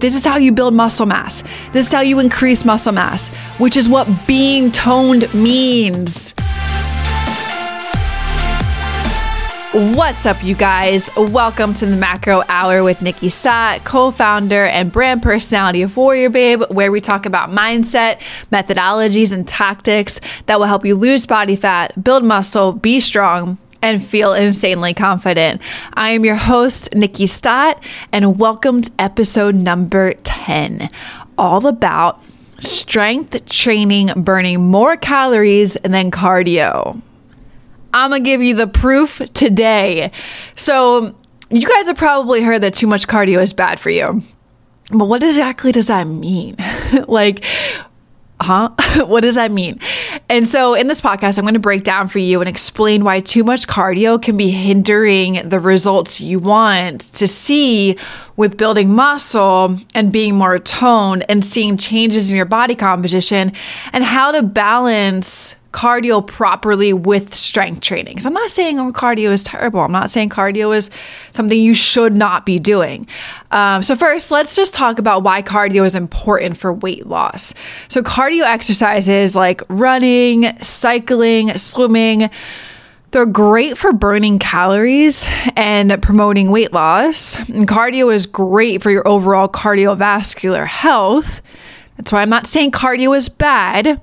This is how you build muscle mass. This is how you increase muscle mass, which is what being toned means. What's up, you guys? Welcome to the Macro Hour with Nikkiey Stott, co founder and brand personality of Warrior Babe, where we talk about mindset, methodologies, and tactics that will help you lose body fat, build muscle, be strong, and feel insanely confident. I am your host, Nikkiey Stott, and welcome to episode number 10, all about strength training burning more calories than cardio. I'm gonna give you the proof today. So, you guys have probably heard that too much cardio is bad for you. But what exactly does that mean? like, huh? what does that mean? And so in this podcast, I'm going to break down for you and explain why too much cardio can be hindering the results you want to see with building muscle and being more toned and seeing changes in your body composition and how to balance cardio properly with strength training. Because I'm not saying cardio is terrible. I'm not saying cardio is something you should not be doing. Um, so, first, let's just talk about why cardio is important for weight loss. So, cardio exercises like running, cycling, swimming, they're great for burning calories and promoting weight loss. And cardio is great for your overall cardiovascular health. That's why I'm not saying cardio is bad.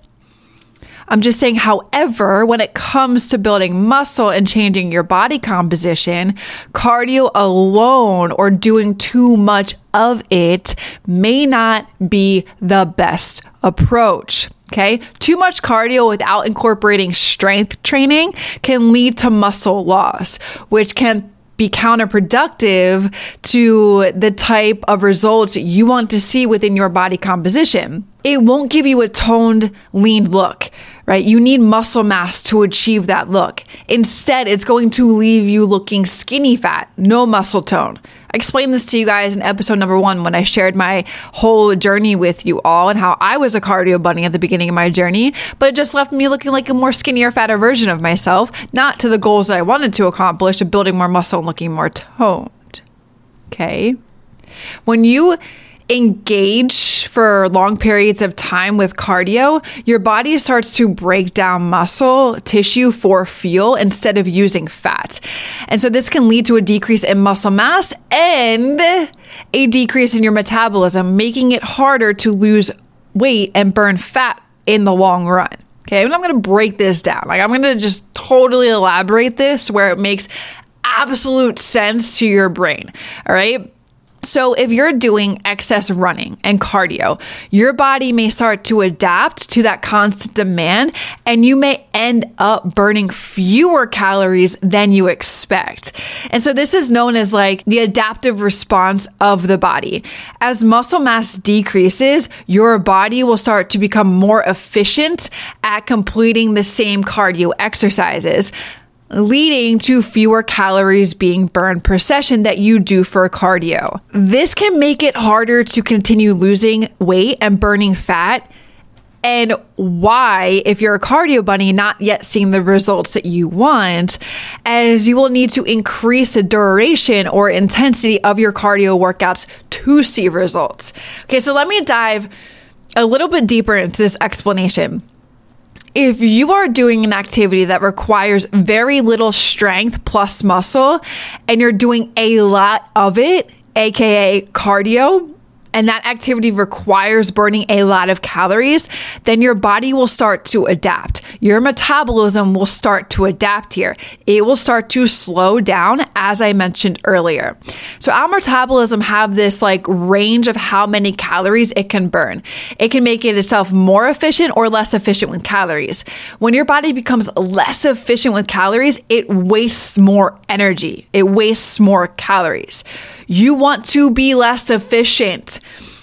I'm just saying, however, when it comes to building muscle and changing your body composition, cardio alone or doing too much of it may not be the best approach. Okay. Too much cardio without incorporating strength training can lead to muscle loss, which can be counterproductive to the type of results you want to see within your body composition. It won't give you a toned, lean look right? You need muscle mass to achieve that look. Instead, it's going to leave you looking skinny fat, no muscle tone. I explained this to you guys in episode number one when I shared my whole journey with you all and how I was a cardio bunny at the beginning of my journey, but it just left me looking like a more skinnier, fatter version of myself, not to the goals that I wanted to accomplish of building more muscle and looking more toned. Okay. When you engage for long periods of time with cardio, your body starts to break down muscle tissue for fuel instead of using fat. And so this can lead to a decrease in muscle mass and a decrease in your metabolism, making it harder to lose weight and burn fat in the long run. Okay, and I'm gonna break this down. Like, I'm gonna just totally elaborate this where it makes absolute sense to your brain. All right. So, if you're doing excess running and cardio, your body may start to adapt to that constant demand, and you may end up burning fewer calories than you expect. And so, this is known as like the adaptive response of the body. As muscle mass decreases, your body will start to become more efficient at completing the same cardio exercises leading to fewer calories being burned per session that you do for cardio. This can make it harder to continue losing weight and burning fat. And why, if you're a cardio bunny, not yet seeing the results that you want, as you will need to increase the duration or intensity of your cardio workouts to see results. Okay, so let me dive a little bit deeper into this explanation if you are doing an activity that requires very little strength plus muscle and you're doing a lot of it, aka cardio, and that activity requires burning a lot of calories, then your body will start to adapt. Your metabolism will start to adapt here. It will start to slow down, as I mentioned earlier. So, our metabolism have this like range of how many calories it can burn. It can make it itself more efficient or less efficient with calories. When your body becomes less efficient with calories, it wastes more energy, it wastes more calories. You want to be less efficient.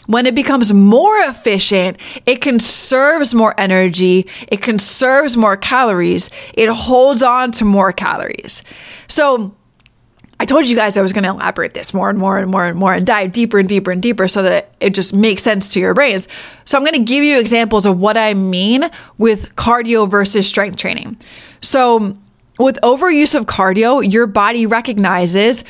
When it becomes more efficient, it conserves more energy, it conserves more calories, it holds on to more calories. So, I told you guys I was going to elaborate this more and more and more and more and dive deeper and deeper and deeper so that it just makes sense to your brains. So, I'm going to give you examples of what I mean with cardio versus strength training. So, with overuse of cardio, your body recognizes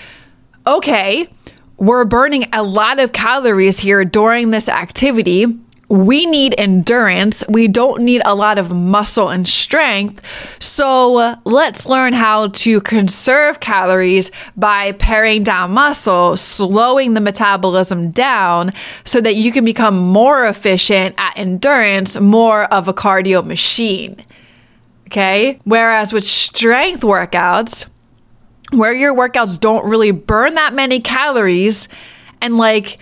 okay, we're burning a lot of calories here during this activity. We need endurance. We don't need a lot of muscle and strength. So let's learn how to conserve calories by paring down muscle, slowing the metabolism down so that you can become more efficient at endurance, more of a cardio machine. Okay. Whereas with strength workouts, where your workouts don't really burn that many calories and like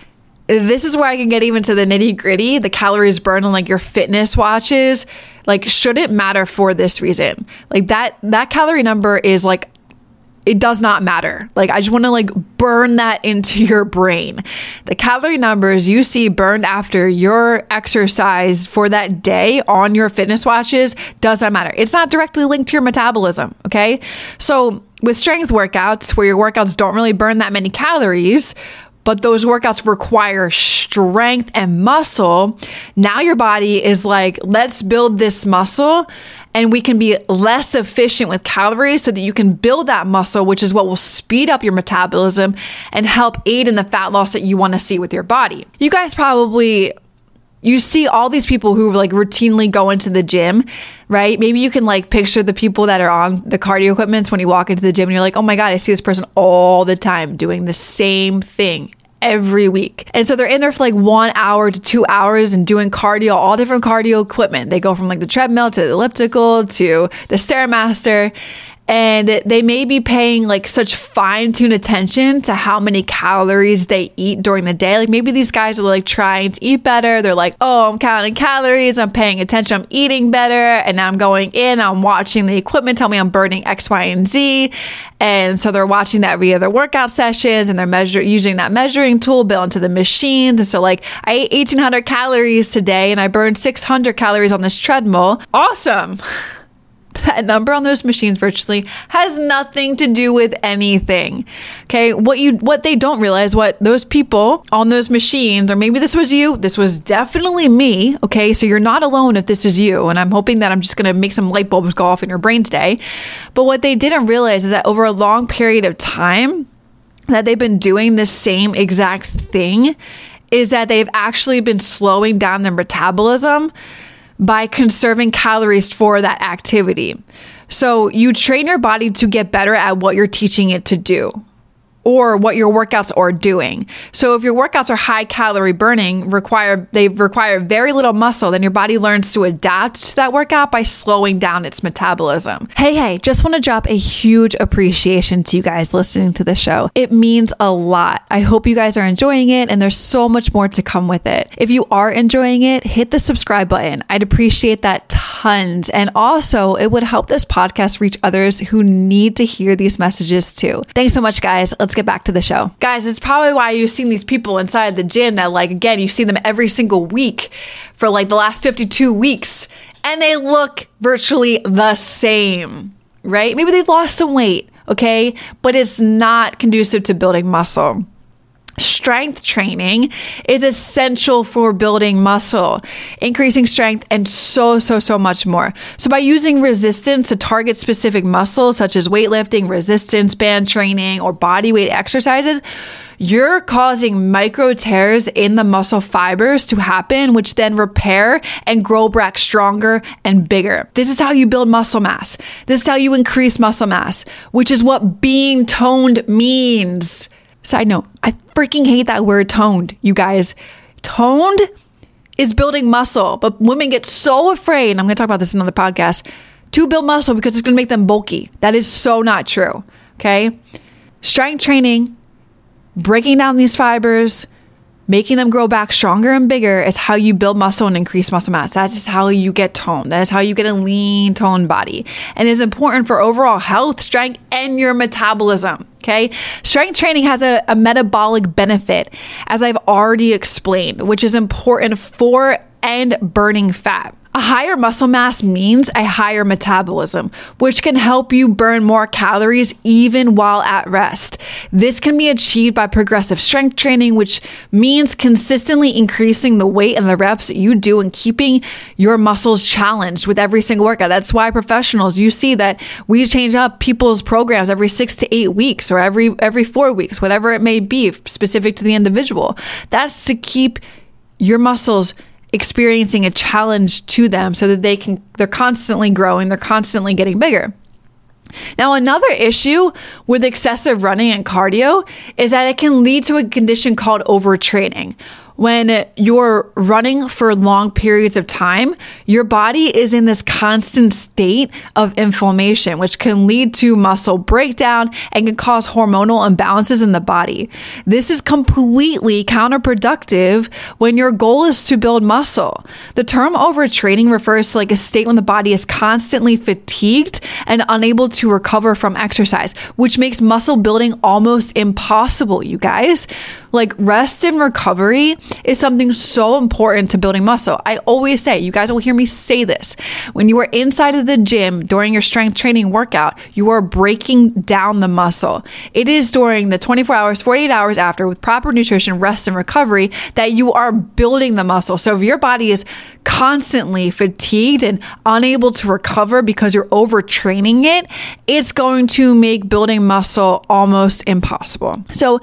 this is where I can get even to the nitty gritty. The calories burned on like your fitness watches, like shouldn't matter for this reason. Like that that calorie number is like it does not matter. Like I just want to like burn that into your brain. The calorie numbers you see burned after your exercise for that day on your fitness watches does not matter. It's not directly linked to your metabolism, okay? So with strength workouts where your workouts don't really burn that many calories, but those workouts require strength and muscle. Now your body is like, let's build this muscle and we can be less efficient with calories so that you can build that muscle, which is what will speed up your metabolism and help aid in the fat loss that you want to see with your body. You guys probably you see all these people who like routinely go into the gym, right? Maybe you can like picture the people that are on the cardio equipments when you walk into the gym and you're like, oh my God, I see this person all the time doing the same thing every week. And so they're in there for like one hour to two hours and doing cardio, all different cardio equipment. They go from like the treadmill to the elliptical to the Stairmaster and they may be paying like such fine tuned attention to how many calories they eat during the day. Like maybe these guys are like trying to eat better. They're like, oh, I'm counting calories, I'm paying attention, I'm eating better, and now I'm going in, I'm watching the equipment tell me I'm burning X, Y, and Z. And so they're watching that via their workout sessions and they're measure using that measuring tool built into the machines. And so like I ate 1800 calories today and I burned 600 calories on this treadmill. Awesome. that number on those machines virtually has nothing to do with anything. Okay? What you what they don't realize what those people on those machines or maybe this was you, this was definitely me, okay? So you're not alone if this is you and I'm hoping that I'm just going to make some light bulbs go off in your brain today. But what they didn't realize is that over a long period of time that they've been doing the same exact thing is that they've actually been slowing down their metabolism by conserving calories for that activity. So you train your body to get better at what you're teaching it to do or what your workouts are doing. So if your workouts are high calorie burning, require they require very little muscle, then your body learns to adapt to that workout by slowing down its metabolism. Hey, hey, just want to drop a huge appreciation to you guys listening to the show. It means a lot. I hope you guys are enjoying it and there's so much more to come with it. If you are enjoying it, hit the subscribe button. I'd appreciate that tons. And also, it would help this podcast reach others who need to hear these messages too. Thanks so much, guys. Let's let's get back to the show. Guys, it's probably why you've seen these people inside the gym that, like, again, you've seen them every single week for like the last 52 weeks and they look virtually the same, right? Maybe they've lost some weight, okay? But it's not conducive to building muscle. Strength training is essential for building muscle, increasing strength, and so, so, so much more. So, by using resistance to target specific muscles, such as weightlifting, resistance band training, or body weight exercises, you're causing micro tears in the muscle fibers to happen, which then repair and grow back stronger and bigger. This is how you build muscle mass. This is how you increase muscle mass, which is what being toned means. Side note, I freaking hate that word toned, you guys. Toned is building muscle, but women get so afraid, and I'm going to talk about this in another podcast, to build muscle because it's going to make them bulky. That is so not true. Okay. Strength training, breaking down these fibers, making them grow back stronger and bigger is how you build muscle and increase muscle mass. That is how you get tone. That is how you get a lean, toned body. And is important for overall health, strength, and your metabolism. Okay. Strength training has a, a metabolic benefit, as I've already explained, which is important for and burning fat. A higher muscle mass means a higher metabolism, which can help you burn more calories even while at rest. This can be achieved by progressive strength training, which means consistently increasing the weight and the reps you do and keeping your muscles challenged with every single workout. That's why professionals, you see that we change up people's programs every six to eight weeks or every every four weeks, whatever it may be, specific to the individual. That's to keep your muscles experiencing a challenge to them so that they can they're constantly growing, they're constantly getting bigger. Now, another issue with excessive running and cardio is that it can lead to a condition called overtraining, when you're running for long periods of time, your body is in this constant state of inflammation, which can lead to muscle breakdown and can cause hormonal imbalances in the body. This is completely counterproductive when your goal is to build muscle. The term overtraining refers to like a state when the body is constantly fatigued and unable to recover from exercise, which makes muscle building almost impossible, you guys. Like rest and recovery is something so important to building muscle. I always say, you guys will hear me say this. When you are inside of the gym during your strength training workout, you are breaking down the muscle. It is during the 24 hours, 48 hours after with proper nutrition, rest, and recovery that you are building the muscle. So if your body is constantly fatigued and unable to recover because you're overtraining it, it's going to make building muscle almost impossible. So,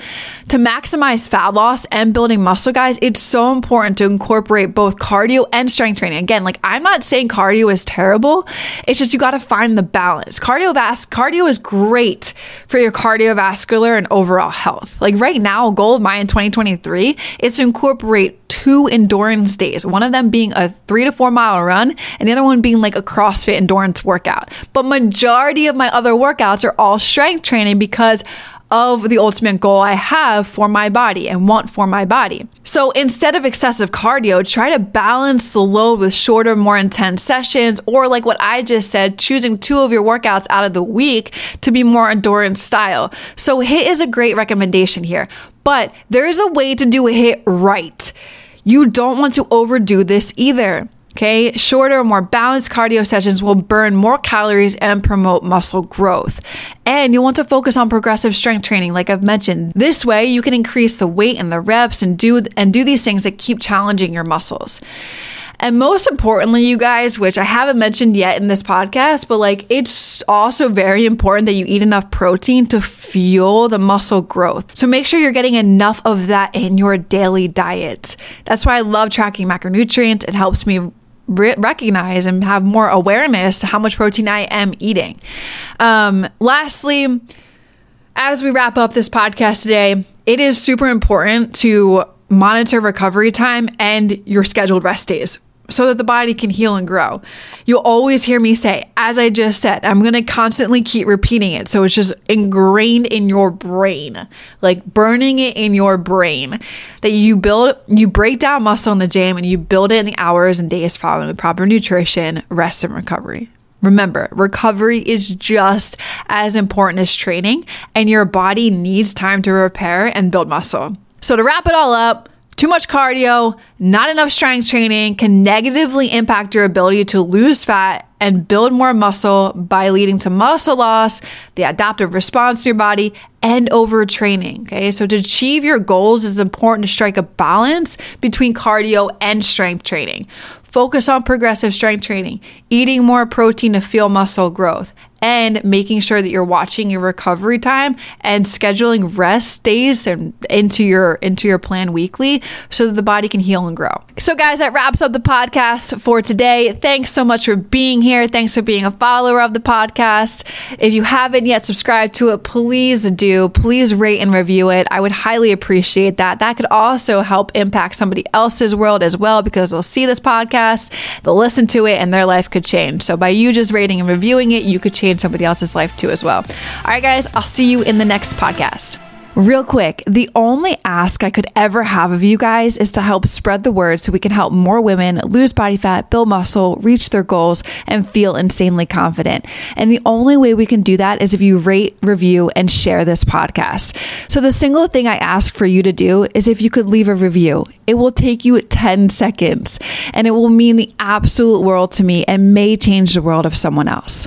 to maximize fat loss and building muscle, guys, it's so important to incorporate both cardio and strength training. Again, like I'm not saying cardio is terrible, it's just you got to find the balance. Cardiovas- cardio is great for your cardiovascular and overall health. Like right now, goal of mine in 2023 is to incorporate two endurance days, one of them being a three to four mile run and the other one being like a CrossFit endurance workout. But majority of my other workouts are all strength training because of the ultimate goal I have for my body and want for my body. So instead of excessive cardio, try to balance the load with shorter, more intense sessions, or like what I just said, choosing two of your workouts out of the week to be more endurance style. So HIIT is a great recommendation here, but there is a way to do a HIIT right. You don't want to overdo this either. Okay, shorter, more balanced cardio sessions will burn more calories and promote muscle growth. And you'll want to focus on progressive strength training, like I've mentioned. This way, you can increase the weight and the reps and do and do these things that keep challenging your muscles. And most importantly, you guys, which I haven't mentioned yet in this podcast, but like it's also very important that you eat enough protein to fuel the muscle growth. So make sure you're getting enough of that in your daily diet. That's why I love tracking macronutrients. It helps me re- recognize and have more awareness how much protein I am eating. Um, lastly, as we wrap up this podcast today, it is super important to monitor recovery time and your scheduled rest days so that the body can heal and grow. You'll always hear me say, as I just said, I'm going to constantly keep repeating it. So it's just ingrained in your brain, like burning it in your brain that you build, you break down muscle in the gym and you build it in the hours and days following with proper nutrition, rest, and recovery. Remember, recovery is just as important as training, and your body needs time to repair and build muscle. So, to wrap it all up, too much cardio, not enough strength training can negatively impact your ability to lose fat and build more muscle by leading to muscle loss, the adaptive response to your body, and overtraining. Okay, so to achieve your goals, it's important to strike a balance between cardio and strength training. Focus on progressive strength training, eating more protein to fuel muscle growth, and making sure that you're watching your recovery time and scheduling rest days and into your into your plan weekly so that the body can heal and grow. So guys, that wraps up the podcast for today. Thanks so much for being here. Thanks for being a follower of the podcast. If you haven't yet subscribed to it, please do. Please rate and review it. I would highly appreciate that. That could also help impact somebody else's world as well because they'll see this podcast, they'll listen to it and their life could change. So by you just rating and reviewing it, you could change somebody else's life too as well. All right, guys, I'll see you in the next podcast. Real quick, the only ask I could ever have of you guys is to help spread the word so we can help more women lose body fat, build muscle, reach their goals, and feel insanely confident. And the only way we can do that is if you rate, review, and share this podcast. So the single thing I ask for you to do is if you could leave a review. It will take you 10 seconds and it will mean the absolute world to me and may change the world of someone else.